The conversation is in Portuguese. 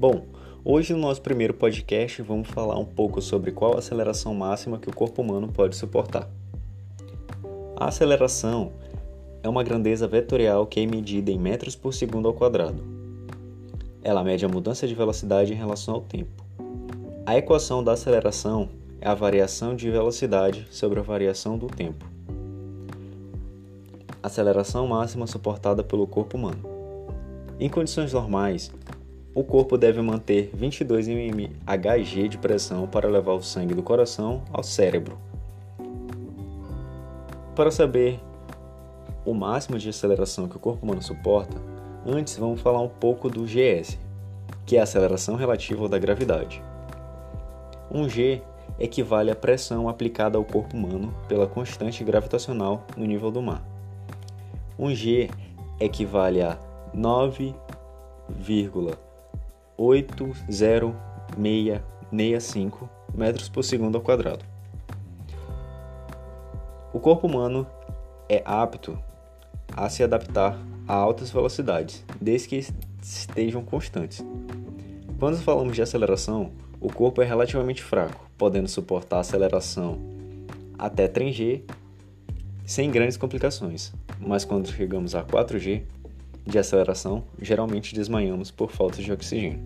Bom, hoje no nosso primeiro podcast vamos falar um pouco sobre qual a aceleração máxima que o corpo humano pode suportar. A aceleração é uma grandeza vetorial que é medida em metros por segundo ao quadrado. Ela mede a mudança de velocidade em relação ao tempo. A equação da aceleração é a variação de velocidade sobre a variação do tempo. Aceleração máxima suportada pelo corpo humano. Em condições normais, o corpo deve manter 22 mmHg de pressão para levar o sangue do coração ao cérebro. Para saber o máximo de aceleração que o corpo humano suporta, antes vamos falar um pouco do GS, que é a aceleração relativa da gravidade. Um G equivale à pressão aplicada ao corpo humano pela constante gravitacional no nível do mar. Um G equivale a 9,80665 metros por segundo ao quadrado. O corpo humano é apto a se adaptar a altas velocidades, desde que estejam constantes. Quando falamos de aceleração, o corpo é relativamente fraco, podendo suportar aceleração até 3G sem grandes complicações, mas quando chegamos a 4G de aceleração, geralmente desmanhamos por falta de oxigênio.